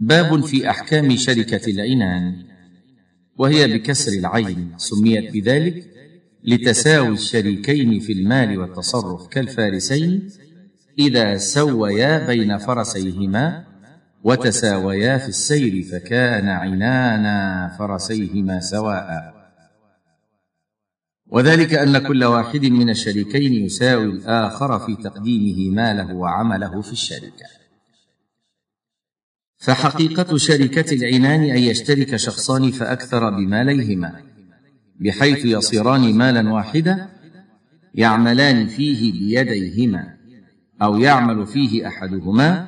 باب في أحكام شركة العنان وهي بكسر العين سميت بذلك لتساوي الشريكين في المال والتصرف كالفارسين إذا سويا بين فرسيهما وتساويا في السير فكان عنانا فرسيهما سواء. وذلك أن كل واحد من الشريكين يساوي الآخر في تقديمه ماله وعمله في الشركة. فحقيقة شركة العنان أن يشترك شخصان فأكثر بماليهما بحيث يصيران مالا واحدا يعملان فيه بيديهما أو يعمل فيه أحدهما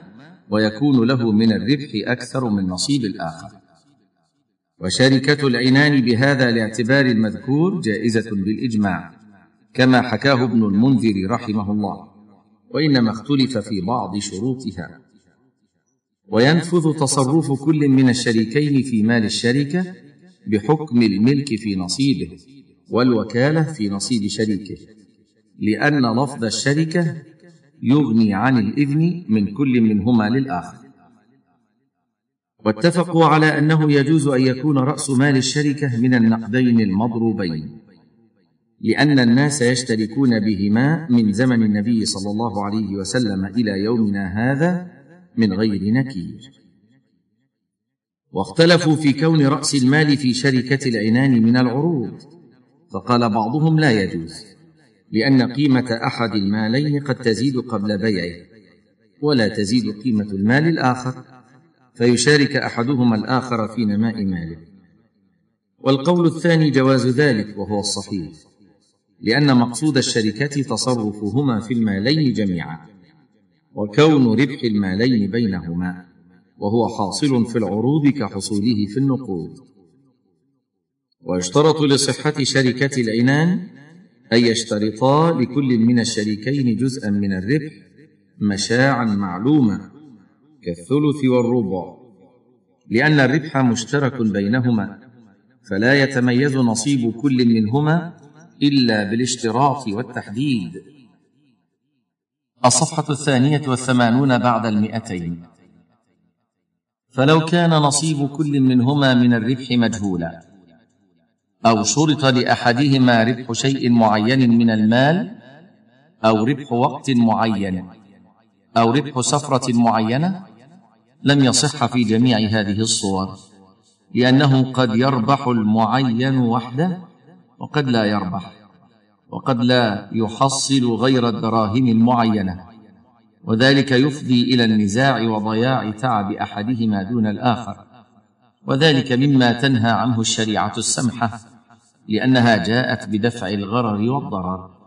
ويكون له من الربح أكثر من نصيب الآخر. وشركة العنان بهذا الاعتبار المذكور جائزة بالإجماع كما حكاه ابن المنذر رحمه الله وإنما اختلف في بعض شروطها. وينفذ تصرف كل من الشريكين في مال الشركة بحكم الملك في نصيبه والوكالة في نصيب شريكه لأن لفظ الشركة يغني عن الإذن من كل منهما للآخر. واتفقوا على أنه يجوز أن يكون رأس مال الشركة من النقدين المضروبين لأن الناس يشتركون بهما من زمن النبي صلى الله عليه وسلم إلى يومنا هذا من غير نكير. واختلفوا في كون رأس المال في شركة العنان من العروض. فقال بعضهم لا يجوز لأن قيمة أحد المالين قد تزيد قبل بيعه ولا تزيد قيمة المال الآخر فيشارك أحدهما الآخر في نماء ماله. والقول الثاني جواز ذلك وهو الصحيح لأن مقصود الشركة تصرفهما في المالين جميعا. وكون ربح المالين بينهما وهو حاصل في العروض كحصوله في النقود. ويشترط لصحة شركة العنان أن يشترطا لكل من الشريكين جزءا من الربح مشاعا معلومة كالثلث والربع. لأن الربح مشترك بينهما فلا يتميز نصيب كل منهما إلا بالاشتراط والتحديد. الصفحة الثانية والثمانون بعد المئتين. فلو كان نصيب كل منهما من الربح مجهولا أو شرط لأحدهما ربح شيء معين من المال أو ربح وقت معين أو ربح سفرة معينة لم يصح في جميع هذه الصور لأنه قد يربح المعين وحده وقد لا يربح. وقد لا يحصل غير الدراهم المعينة. وذلك يفضي إلى النزاع وضياع تعب أحدهما دون الآخر. وذلك مما تنهى عنه الشريعة السمحة لأنها جاءت بدفع الغرر والضرر.